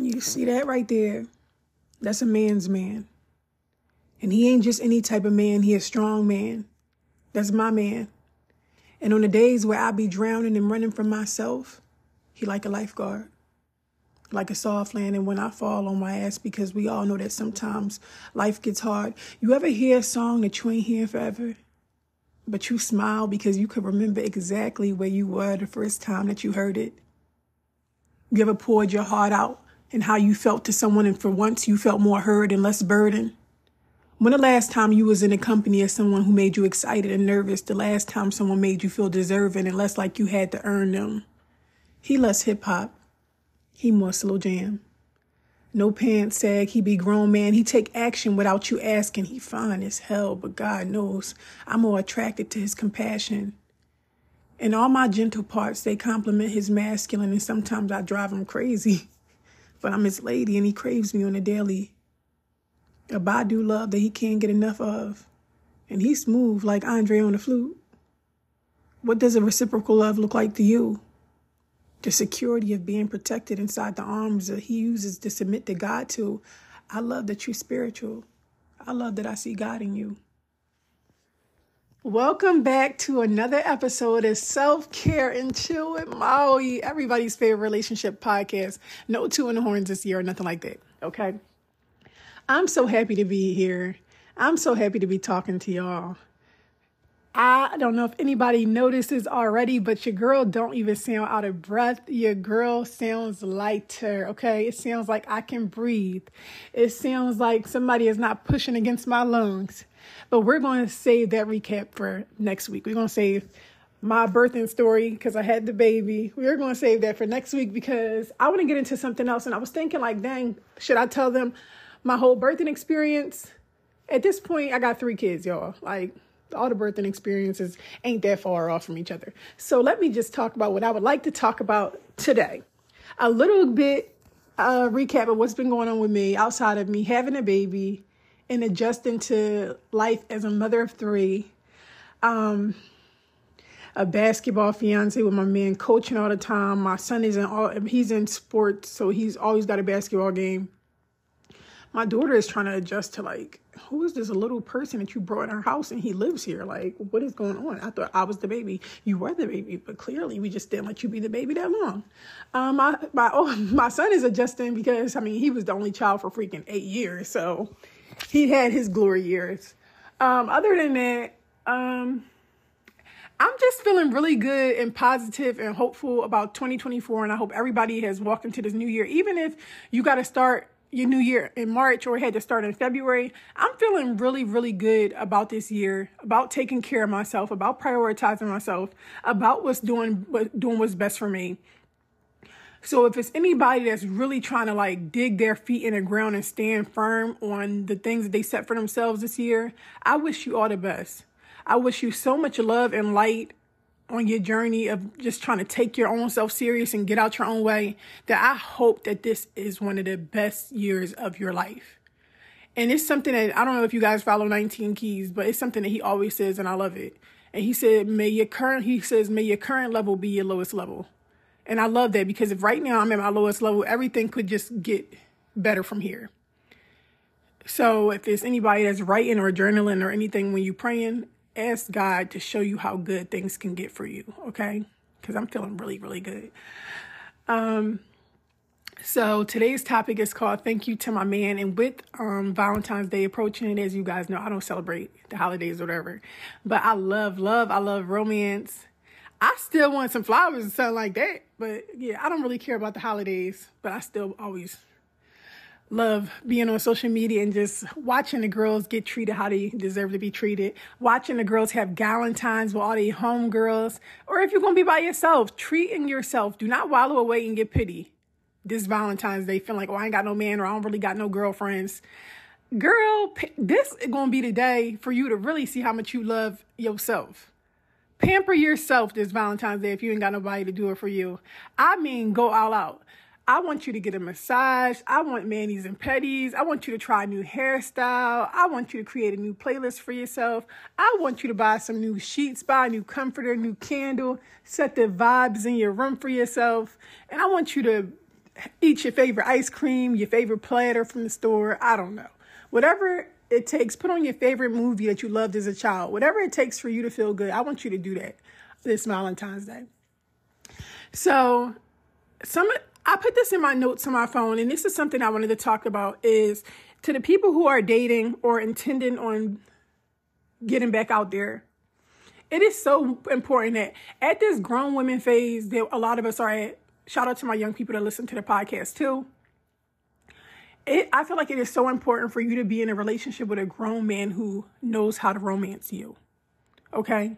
You see that right there? That's a man's man. And he ain't just any type of man, he a strong man. That's my man. And on the days where I be drowning and running from myself, he like a lifeguard. Like a soft landing when I fall on my ass because we all know that sometimes life gets hard. You ever hear a song that you ain't hearing forever? But you smile because you could remember exactly where you were the first time that you heard it. You ever poured your heart out and how you felt to someone and for once you felt more heard and less burdened? When the last time you was in the company of someone who made you excited and nervous, the last time someone made you feel deserving and less like you had to earn them? He less hip hop. He more slow jam. No pants sag, he be grown man. He take action without you asking. He fine as hell, but God knows I'm more attracted to his compassion. And all my gentle parts, they complement his masculine, and sometimes I drive him crazy. But I'm his lady, and he craves me on a daily. A Badu love that he can't get enough of. And he's smooth like Andre on the flute. What does a reciprocal love look like to you? The security of being protected inside the arms that he uses to submit to God to. I love that you're spiritual. I love that I see God in you. Welcome back to another episode of Self Care and Chill with Maui, everybody's favorite relationship podcast. No two in the horns this year or nothing like that. Okay. I'm so happy to be here. I'm so happy to be talking to y'all. I don't know if anybody notices already, but your girl don't even sound out of breath. Your girl sounds lighter, okay? It sounds like I can breathe. It sounds like somebody is not pushing against my lungs. But we're going to save that recap for next week. We're going to save my birthing story because I had the baby. We're going to save that for next week because I want to get into something else. And I was thinking, like, dang, should I tell them my whole birthing experience? At this point, I got three kids, y'all. Like, all the birthing experiences ain't that far off from each other. So let me just talk about what I would like to talk about today. A little bit uh, recap of what's been going on with me outside of me having a baby and adjusting to life as a mother of three. Um, a basketball fiance with my man coaching all the time. My son is in all he's in sports, so he's always got a basketball game. My daughter is trying to adjust to like, who is this little person that you brought in our house and he lives here? Like, what is going on? I thought I was the baby. You were the baby, but clearly we just didn't let you be the baby that long. Um, my my oh my son is adjusting because I mean he was the only child for freaking eight years, so he had his glory years. Um, other than that, um, I'm just feeling really good and positive and hopeful about 2024. And I hope everybody has walked into this new year, even if you got to start your new year in March or had to start in February. I'm feeling really, really good about this year, about taking care of myself, about prioritizing myself, about what's doing, doing what's best for me. So if it's anybody that's really trying to like dig their feet in the ground and stand firm on the things that they set for themselves this year, I wish you all the best. I wish you so much love and light on your journey of just trying to take your own self serious and get out your own way that I hope that this is one of the best years of your life. And it's something that I don't know if you guys follow 19 Keys, but it's something that he always says and I love it. And he said, may your current, he says, may your current level be your lowest level. And I love that because if right now I'm at my lowest level, everything could just get better from here. So if there's anybody that's writing or journaling or anything when you're praying, ask God to show you how good things can get for you, okay? Because I'm feeling really, really good. Um, so today's topic is called Thank You to My Man. And with um, Valentine's Day approaching, as you guys know, I don't celebrate the holidays or whatever. But I love love. I love romance. I still want some flowers and something like that. But yeah, I don't really care about the holidays. But I still always love being on social media and just watching the girls get treated how they deserve to be treated. Watching the girls have Galentines with all the homegirls. Or if you're going to be by yourself, treating yourself. Do not wallow away and get pity. This Valentine's Day, feeling like, oh, I ain't got no man or I don't really got no girlfriends. Girl, this is going to be the day for you to really see how much you love yourself. Pamper yourself this Valentine's Day if you ain't got nobody to do it for you. I mean, go all out. I want you to get a massage. I want manis and pedis. I want you to try a new hairstyle. I want you to create a new playlist for yourself. I want you to buy some new sheets, buy a new comforter, new candle, set the vibes in your room for yourself. And I want you to eat your favorite ice cream, your favorite platter from the store. I don't know. Whatever it takes, put on your favorite movie that you loved as a child. Whatever it takes for you to feel good. I want you to do that this Valentine's Day. So, some I put this in my notes on my phone, and this is something I wanted to talk about is to the people who are dating or intending on getting back out there. It is so important that at this grown women phase that a lot of us are at, shout out to my young people that listen to the podcast too. It, I feel like it is so important for you to be in a relationship with a grown man who knows how to romance you. Okay?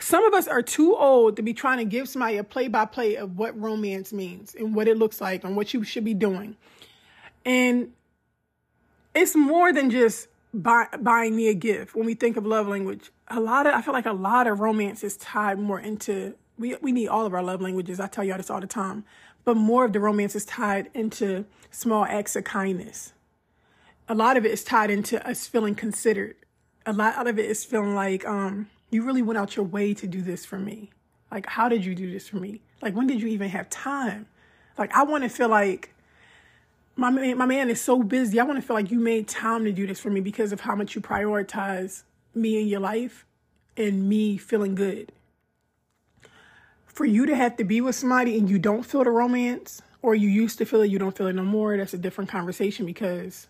Some of us are too old to be trying to give somebody a play by play of what romance means and what it looks like and what you should be doing. And it's more than just buy, buying me a gift when we think of love language. A lot of, I feel like a lot of romance is tied more into, we, we need all of our love languages. I tell y'all this all the time. But more of the romance is tied into small acts of kindness. A lot of it is tied into us feeling considered. A lot of it is feeling like, um, you really went out your way to do this for me. Like, how did you do this for me? Like, when did you even have time? Like, I want to feel like my man, my man is so busy. I want to feel like you made time to do this for me because of how much you prioritize me in your life and me feeling good. For you to have to be with somebody and you don't feel the romance, or you used to feel it, you don't feel it no more, that's a different conversation because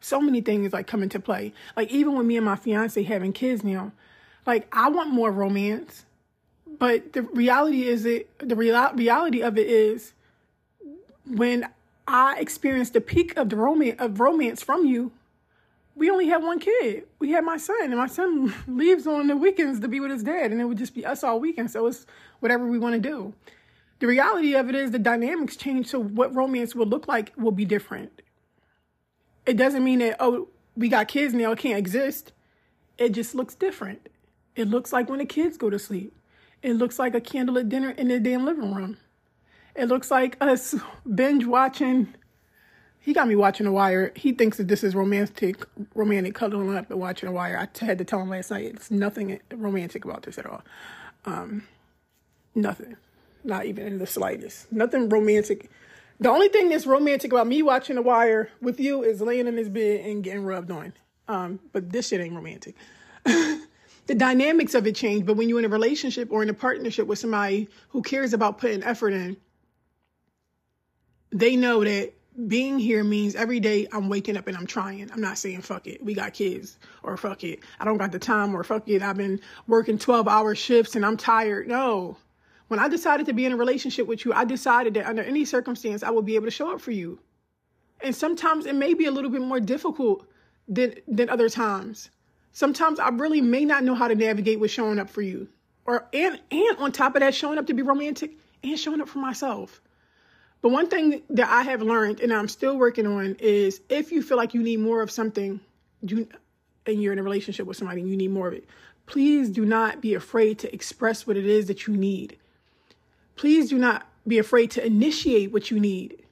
so many things like come into play. Like even with me and my fiance having kids now, like I want more romance, but the reality is it the real, reality of it is when I experienced the peak of the romance of romance from you. We only had one kid. We had my son, and my son leaves on the weekends to be with his dad, and it would just be us all weekend. So it's whatever we want to do. The reality of it is the dynamics change, so what romance will look like will be different. It doesn't mean that oh we got kids now it can't exist. It just looks different. It looks like when the kids go to sleep. It looks like a candlelit dinner in the damn living room. It looks like us binge watching. He got me watching The Wire. He thinks that this is romantic, romantic cuddling up and watching The Wire. I had to tell him last night it's nothing romantic about this at all. Um, nothing, not even in the slightest. Nothing romantic. The only thing that's romantic about me watching The Wire with you is laying in this bed and getting rubbed on. Um, but this shit ain't romantic. the dynamics of it change. But when you're in a relationship or in a partnership with somebody who cares about putting effort in, they know that being here means every day I'm waking up and I'm trying. I'm not saying fuck it. We got kids or fuck it. I don't got the time or fuck it. I've been working 12 hour shifts and I'm tired. No. When I decided to be in a relationship with you, I decided that under any circumstance, I would be able to show up for you. And sometimes it may be a little bit more difficult than, than other times. Sometimes I really may not know how to navigate with showing up for you. Or and and on top of that, showing up to be romantic and showing up for myself. But one thing that I have learned and I'm still working on is if you feel like you need more of something, you, and you're in a relationship with somebody and you need more of it, please do not be afraid to express what it is that you need. Please do not be afraid to initiate what you need.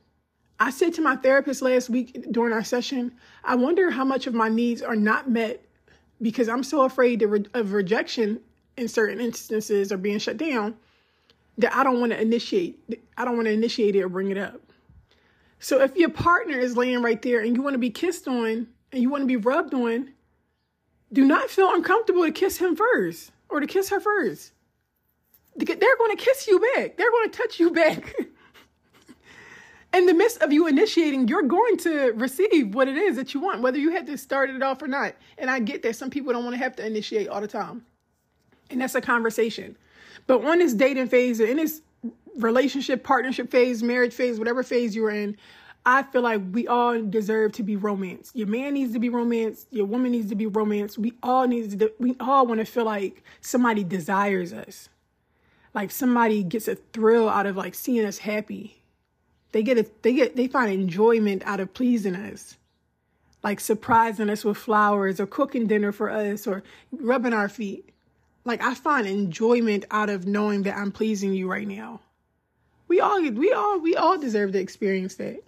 I said to my therapist last week during our session, I wonder how much of my needs are not met because I'm so afraid of rejection in certain instances or being shut down that I don't want to initiate. I don't want to initiate it or bring it up. So if your partner is laying right there and you want to be kissed on and you want to be rubbed on, do not feel uncomfortable to kiss him first or to kiss her first. They're going to kiss you back. They're going to touch you back. in the midst of you initiating, you're going to receive what it is that you want, whether you had to start it off or not. And I get that some people don't want to have to initiate all the time. And that's a conversation. But on this dating phase, in this relationship, partnership phase, marriage phase, whatever phase you're in, I feel like we all deserve to be romanced. Your man needs to be romanced. Your woman needs to be romanced. We all need to. We all want to feel like somebody desires us, like somebody gets a thrill out of like seeing us happy. They get a. They get. They find enjoyment out of pleasing us, like surprising us with flowers or cooking dinner for us or rubbing our feet. Like I find enjoyment out of knowing that I'm pleasing you right now. We all we all we all deserve to experience that.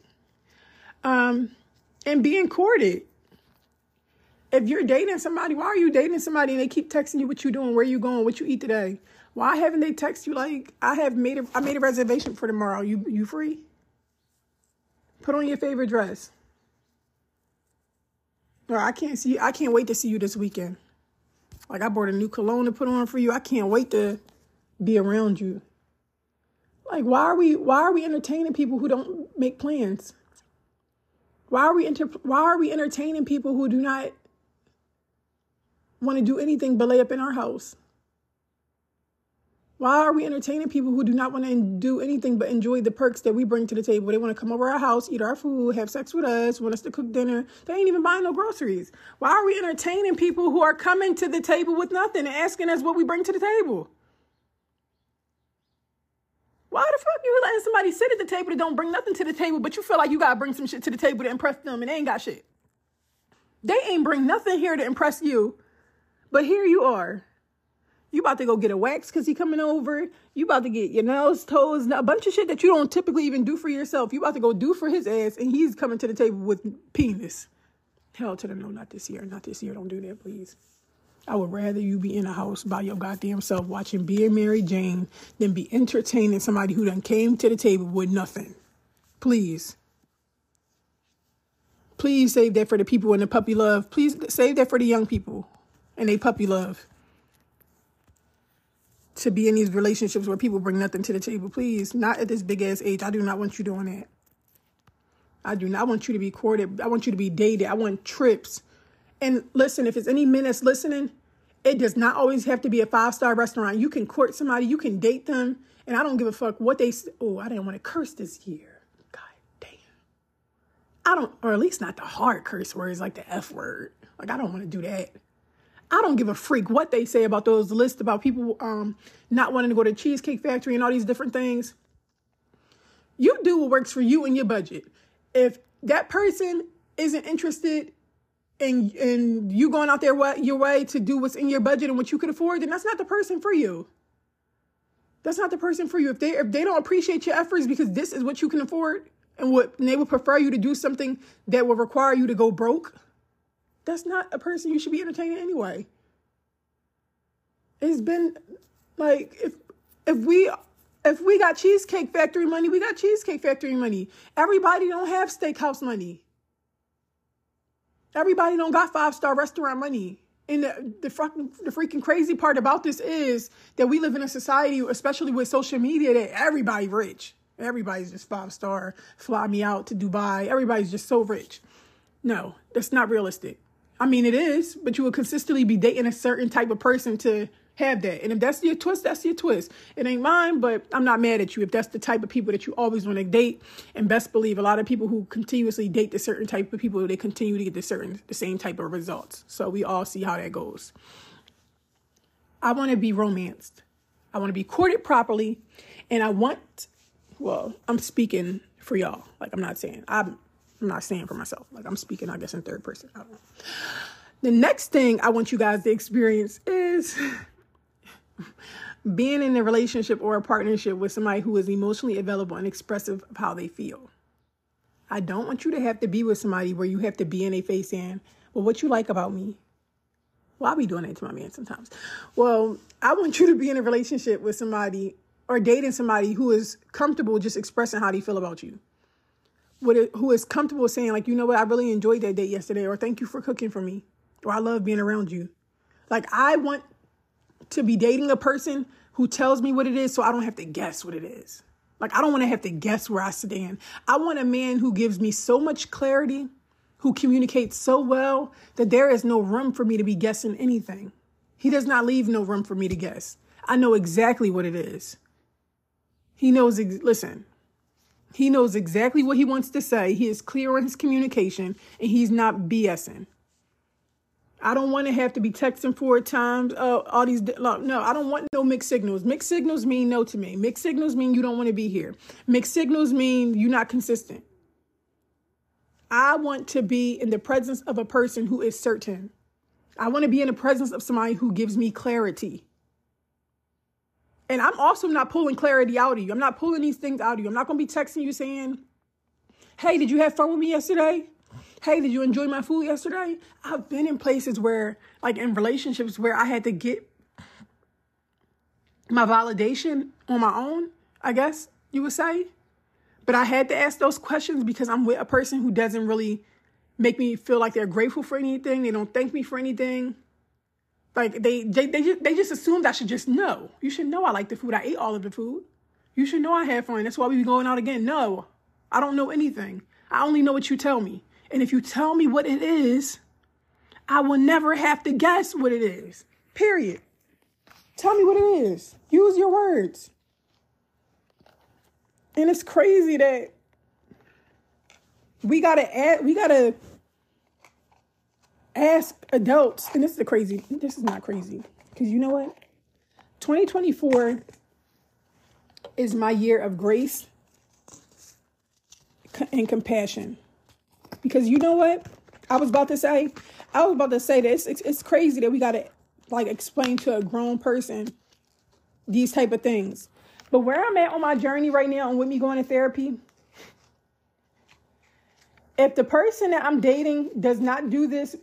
Um and being courted. If you're dating somebody, why are you dating somebody and they keep texting you what you doing, where you going, what you eat today? Why haven't they text you like I have made a I made a reservation for tomorrow. You you free? Put on your favorite dress. Or I can't see I can't wait to see you this weekend. Like I bought a new cologne to put on for you. I can't wait to be around you. Like why are we why are we entertaining people who don't make plans? Why are we inter- why are we entertaining people who do not want to do anything but lay up in our house? Why are we entertaining people who do not want to do anything but enjoy the perks that we bring to the table? They want to come over our house, eat our food, have sex with us, want us to cook dinner. They ain't even buying no groceries. Why are we entertaining people who are coming to the table with nothing and asking us what we bring to the table? Why the fuck you letting somebody sit at the table that don't bring nothing to the table, but you feel like you gotta bring some shit to the table to impress them and they ain't got shit? They ain't bring nothing here to impress you, but here you are you about to go get a wax because he coming over. You about to get your nails, toes, a bunch of shit that you don't typically even do for yourself. You about to go do for his ass, and he's coming to the table with penis. Hell to the no, not this year, not this year. Don't do that, please. I would rather you be in a house by your goddamn self watching Being Mary Jane than be entertaining somebody who done came to the table with nothing. Please. Please save that for the people in the puppy love. Please save that for the young people and they puppy love to be in these relationships where people bring nothing to the table. Please, not at this big ass age. I do not want you doing that. I do not want you to be courted. I want you to be dated. I want trips. And listen, if it's any men that's listening, it does not always have to be a five star restaurant. You can court somebody, you can date them, and I don't give a fuck what they. Oh, I didn't want to curse this year. God damn. I don't, or at least not the hard curse words like the F word. Like I don't want to do that. I don't give a freak what they say about those lists about people um, not wanting to go to Cheesecake Factory and all these different things. You do what works for you and your budget. If that person isn't interested in in you going out there what your way to do what's in your budget and what you could afford, then that's not the person for you. That's not the person for you. If they if they don't appreciate your efforts because this is what you can afford and what and they would prefer you to do something that will require you to go broke that's not a person you should be entertaining anyway. It's been like if if we if we got cheesecake factory money, we got cheesecake factory money. Everybody don't have steakhouse money. Everybody don't got five star restaurant money. And the, the, the freaking crazy part about this is that we live in a society, especially with social media, that everybody rich. Everybody's just five star, fly me out to Dubai. Everybody's just so rich. No, that's not realistic. I mean, it is, but you will consistently be dating a certain type of person to have that. And if that's your twist, that's your twist. It ain't mine, but I'm not mad at you if that's the type of people that you always want to date. And best believe a lot of people who continuously date the certain type of people, they continue to get the certain the same type of results. So we all see how that goes. I want to be romanced. I want to be courted properly, and I want. Well, I'm speaking for y'all. Like I'm not saying I'm I'm not saying for myself. Like I'm speaking, I guess, in third person. I don't know. The next thing I want you guys to experience is being in a relationship or a partnership with somebody who is emotionally available and expressive of how they feel. I don't want you to have to be with somebody where you have to be in a face saying, Well, what you like about me? Well, I'll be doing that to my man sometimes. Well, I want you to be in a relationship with somebody or dating somebody who is comfortable just expressing how they feel about you who is comfortable saying like, you know what, I really enjoyed that date yesterday, or thank you for cooking for me, or I love being around you. Like I want to be dating a person who tells me what it is so I don't have to guess what it is. Like I don't want to have to guess where I stand. I want a man who gives me so much clarity, who communicates so well that there is no room for me to be guessing anything. He does not leave no room for me to guess. I know exactly what it is. He knows, ex- listen, he knows exactly what he wants to say. He is clear on his communication and he's not BSing. I don't want to have to be texting four times. Uh, all these no, I don't want no mixed signals. Mixed signals mean no to me. Mixed signals mean you don't want to be here. Mixed signals mean you're not consistent. I want to be in the presence of a person who is certain. I want to be in the presence of somebody who gives me clarity. And I'm also not pulling clarity out of you. I'm not pulling these things out of you. I'm not going to be texting you saying, hey, did you have fun with me yesterday? Hey, did you enjoy my food yesterday? I've been in places where, like in relationships, where I had to get my validation on my own, I guess you would say. But I had to ask those questions because I'm with a person who doesn't really make me feel like they're grateful for anything. They don't thank me for anything. Like they they they just, they just assumed I should just know. You should know I like the food. I ate all of the food. You should know I had fun. That's why we be going out again. No, I don't know anything. I only know what you tell me. And if you tell me what it is, I will never have to guess what it is. Period. Tell me what it is. Use your words. And it's crazy that we gotta add, we gotta ask adults, and this is a crazy, this is not crazy. Because you know what? 2024 is my year of grace and compassion. Because you know what? I was about to say, I was about to say this. it's, it's crazy that we got to like explain to a grown person these type of things. But where I'm at on my journey right now and with me going to therapy, if the person that I'm dating does not do this,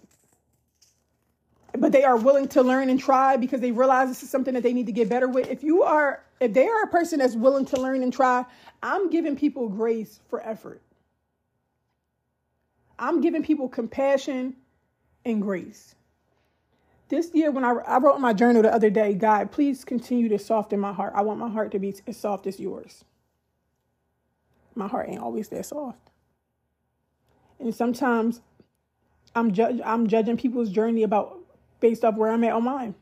but they are willing to learn and try because they realize this is something that they need to get better with, if you are, if they are a person that's willing to learn and try, I'm giving people grace for effort. I'm giving people compassion and grace. This year, when I, I wrote in my journal the other day, God, please continue to soften my heart. I want my heart to be as soft as yours. My heart ain't always that soft. And sometimes I'm judge I'm judging people's journey about based off where I'm at on mine.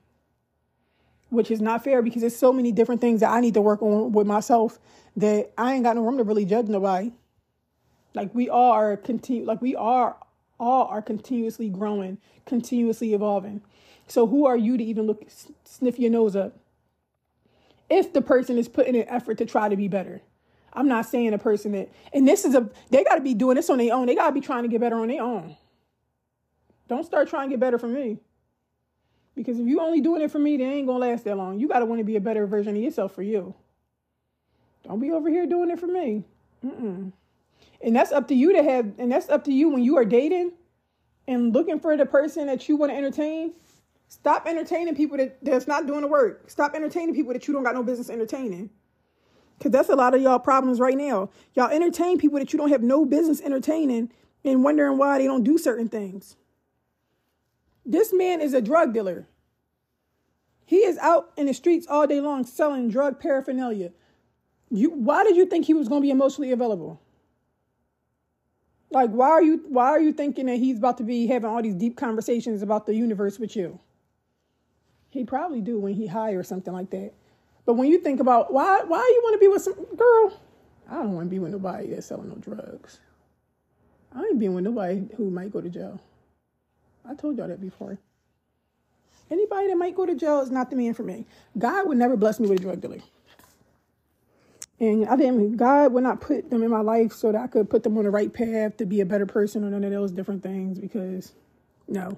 Which is not fair because there's so many different things that I need to work on with myself that I ain't got no room to really judge nobody. Like we all are continue like we are all are continuously growing, continuously evolving. So who are you to even look sniff your nose up? If the person is putting an effort to try to be better. I'm not saying a person that and this is a they gotta be doing this on their own. They gotta be trying to get better on their own. Don't start trying to get better for me. Because if you only doing it for me, they ain't gonna last that long. You gotta want to be a better version of yourself for you. Don't be over here doing it for me. Mm-mm. And that's up to you to have, and that's up to you when you are dating and looking for the person that you want to entertain. Stop entertaining people that, that's not doing the work. Stop entertaining people that you don't got no business entertaining. Because that's a lot of y'all problems right now. Y'all entertain people that you don't have no business entertaining and wondering why they don't do certain things. This man is a drug dealer. He is out in the streets all day long selling drug paraphernalia. You, why did you think he was going to be emotionally available? Like, why are you why are you thinking that he's about to be having all these deep conversations about the universe with you? He probably do when he high or something like that. But when you think about why why you want to be with some girl, I don't want to be with nobody that's selling no drugs. I ain't being with nobody who might go to jail. I told y'all that before. Anybody that might go to jail is not the man for me. God would never bless me with a drug dealer. And I didn't, God would not put them in my life so that I could put them on the right path to be a better person or none of those different things because, no.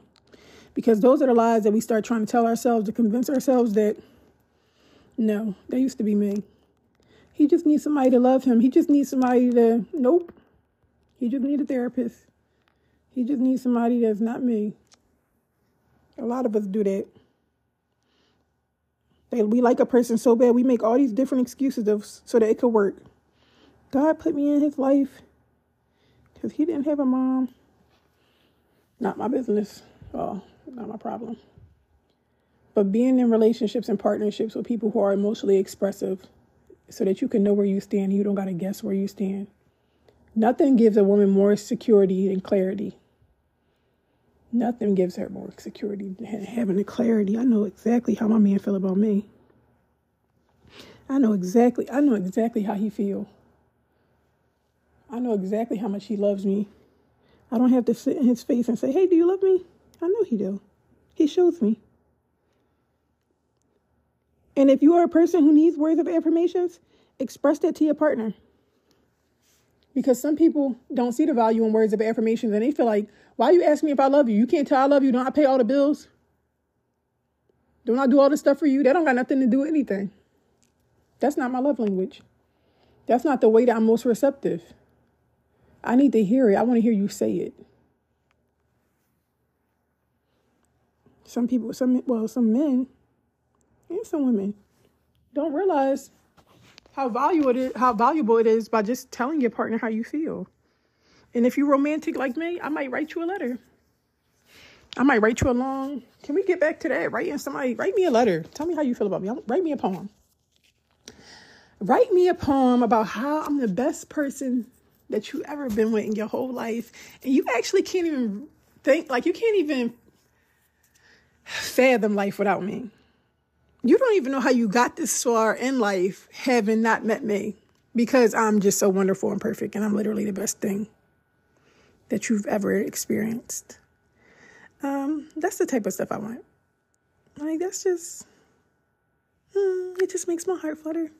Because those are the lies that we start trying to tell ourselves to convince ourselves that, no, that used to be me. He just needs somebody to love him. He just needs somebody to, nope. He just needs a therapist. He just needs somebody that's not me. A lot of us do that. They, we like a person so bad, we make all these different excuses of, so that it could work. God put me in his life because he didn't have a mom. Not my business. Oh, not my problem. But being in relationships and partnerships with people who are emotionally expressive so that you can know where you stand, you don't got to guess where you stand. Nothing gives a woman more security and clarity. Nothing gives her more security than having the clarity. I know exactly how my man feel about me. I know exactly. I know exactly how he feel. I know exactly how much he loves me. I don't have to sit in his face and say, "Hey, do you love me?" I know he do. He shows me. And if you are a person who needs words of affirmations, express that to your partner. Because some people don't see the value in words of affirmations and they feel like, why you ask me if I love you? You can't tell I love you. Don't I pay all the bills? Don't I do all the stuff for you? That don't got nothing to do with anything. That's not my love language. That's not the way that I'm most receptive. I need to hear it. I want to hear you say it. Some people, some well, some men and some women don't realize how valuable it is, how valuable it is by just telling your partner how you feel. And if you're romantic like me, I might write you a letter. I might write you a long. Can we get back to that? Writing somebody, write me a letter. Tell me how you feel about me. Write me a poem. Write me a poem about how I'm the best person that you ever been with in your whole life. And you actually can't even think, like, you can't even fathom life without me. You don't even know how you got this far in life having not met me because I'm just so wonderful and perfect and I'm literally the best thing that you've ever experienced. Um, that's the type of stuff I want. Like that's just mm, it just makes my heart flutter.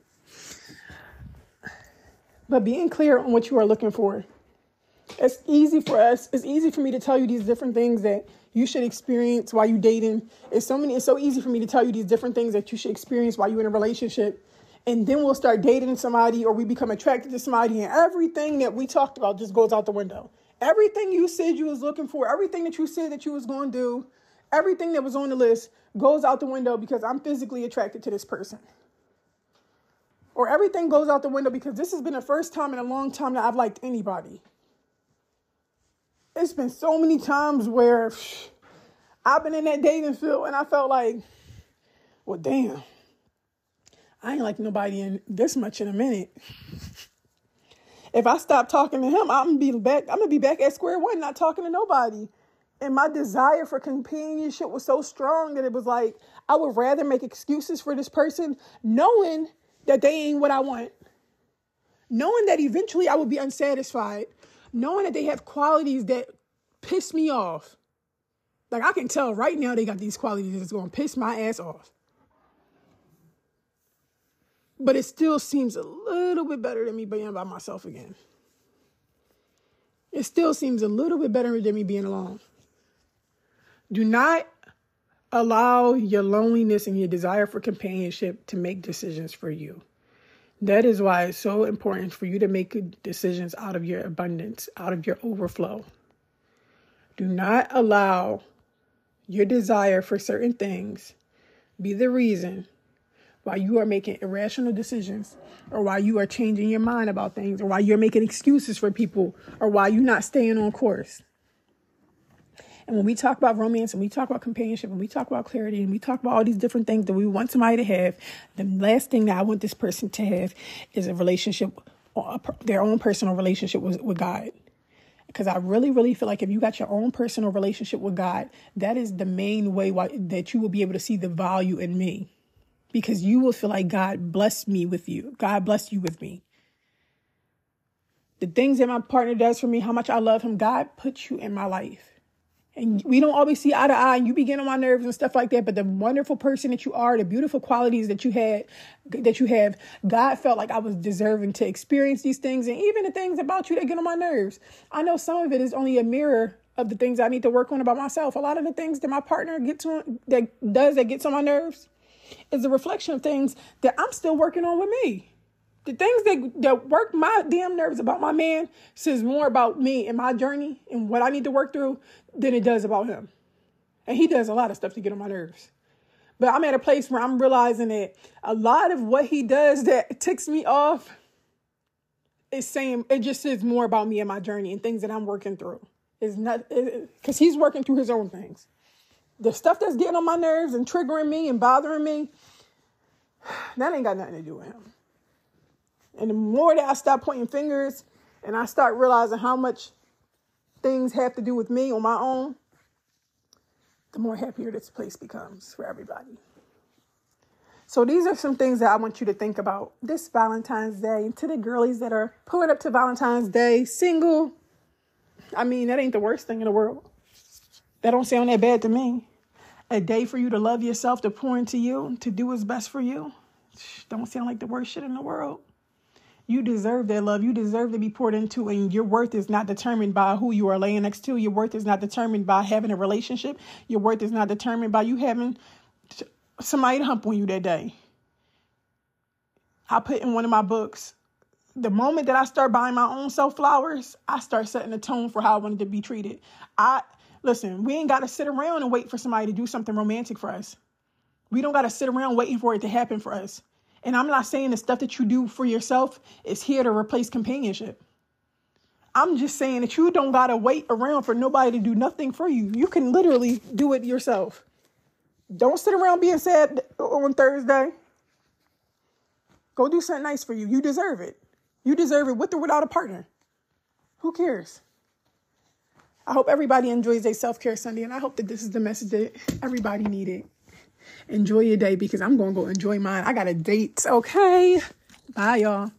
But being clear on what you are looking for. It's easy for us, it's easy for me to tell you these different things that you should experience while you dating. It's so many, it's so easy for me to tell you these different things that you should experience while you're in a relationship. And then we'll start dating somebody or we become attracted to somebody and everything that we talked about just goes out the window. Everything you said you was looking for, everything that you said that you was going to do, everything that was on the list goes out the window because I'm physically attracted to this person. Or everything goes out the window because this has been the first time in a long time that I've liked anybody. It's been so many times where I've been in that dating field and I felt like, well, damn, I ain't like nobody in this much in a minute. if I stop talking to him, I'm gonna be back. I'm gonna be back at square one, not talking to nobody. And my desire for companionship was so strong that it was like I would rather make excuses for this person, knowing that they ain't what I want, knowing that eventually I would be unsatisfied, knowing that they have qualities that piss me off. Like I can tell right now they got these qualities that's gonna piss my ass off. But it still seems a little bit better than me being by myself again. It still seems a little bit better than me being alone. Do not allow your loneliness and your desire for companionship to make decisions for you. That is why it's so important for you to make decisions out of your abundance, out of your overflow. Do not allow your desire for certain things be the reason why you are making irrational decisions or why you are changing your mind about things or why you're making excuses for people or why you're not staying on course. And when we talk about romance and we talk about companionship and we talk about clarity and we talk about all these different things that we want somebody to have, the last thing that I want this person to have is a relationship, their own personal relationship with, with God. Because I really, really feel like if you got your own personal relationship with God, that is the main way why, that you will be able to see the value in me. Because you will feel like God blessed me with you. God blessed you with me the things that my partner does for me, how much I love him, God put you in my life and we don't always see eye to eye and you begin on my nerves and stuff like that but the wonderful person that you are the beautiful qualities that you had that you have god felt like i was deserving to experience these things and even the things about you that get on my nerves. I know some of it is only a mirror of the things i need to work on about myself. A lot of the things that my partner gets on that does that gets on my nerves is a reflection of things that i'm still working on with me the things that, that work my damn nerves about my man says more about me and my journey and what I need to work through than it does about him. And he does a lot of stuff to get on my nerves. But I'm at a place where I'm realizing that a lot of what he does that ticks me off is saying it just says more about me and my journey and things that I'm working through. Is not because he's working through his own things. The stuff that's getting on my nerves and triggering me and bothering me, that ain't got nothing to do with him. And the more that I stop pointing fingers and I start realizing how much things have to do with me on my own, the more happier this place becomes for everybody. So these are some things that I want you to think about this Valentine's Day. And to the girlies that are pulling up to Valentine's Day single, I mean, that ain't the worst thing in the world. That don't sound that bad to me. A day for you to love yourself, to pour into you, to do what's best for you. Don't sound like the worst shit in the world. You deserve that love. You deserve to be poured into, and your worth is not determined by who you are laying next to. Your worth is not determined by having a relationship. Your worth is not determined by you having somebody to hump on you that day. I put in one of my books the moment that I start buying my own self flowers, I start setting the tone for how I wanted to be treated. I listen, we ain't got to sit around and wait for somebody to do something romantic for us. We don't got to sit around waiting for it to happen for us. And I'm not saying the stuff that you do for yourself is here to replace companionship. I'm just saying that you don't gotta wait around for nobody to do nothing for you. You can literally do it yourself. Don't sit around being sad on Thursday. Go do something nice for you. You deserve it. You deserve it with or without a partner. Who cares? I hope everybody enjoys their self care Sunday, and I hope that this is the message that everybody needed. Enjoy your day because I'm going to go enjoy mine. I got a date. Okay. Bye, y'all.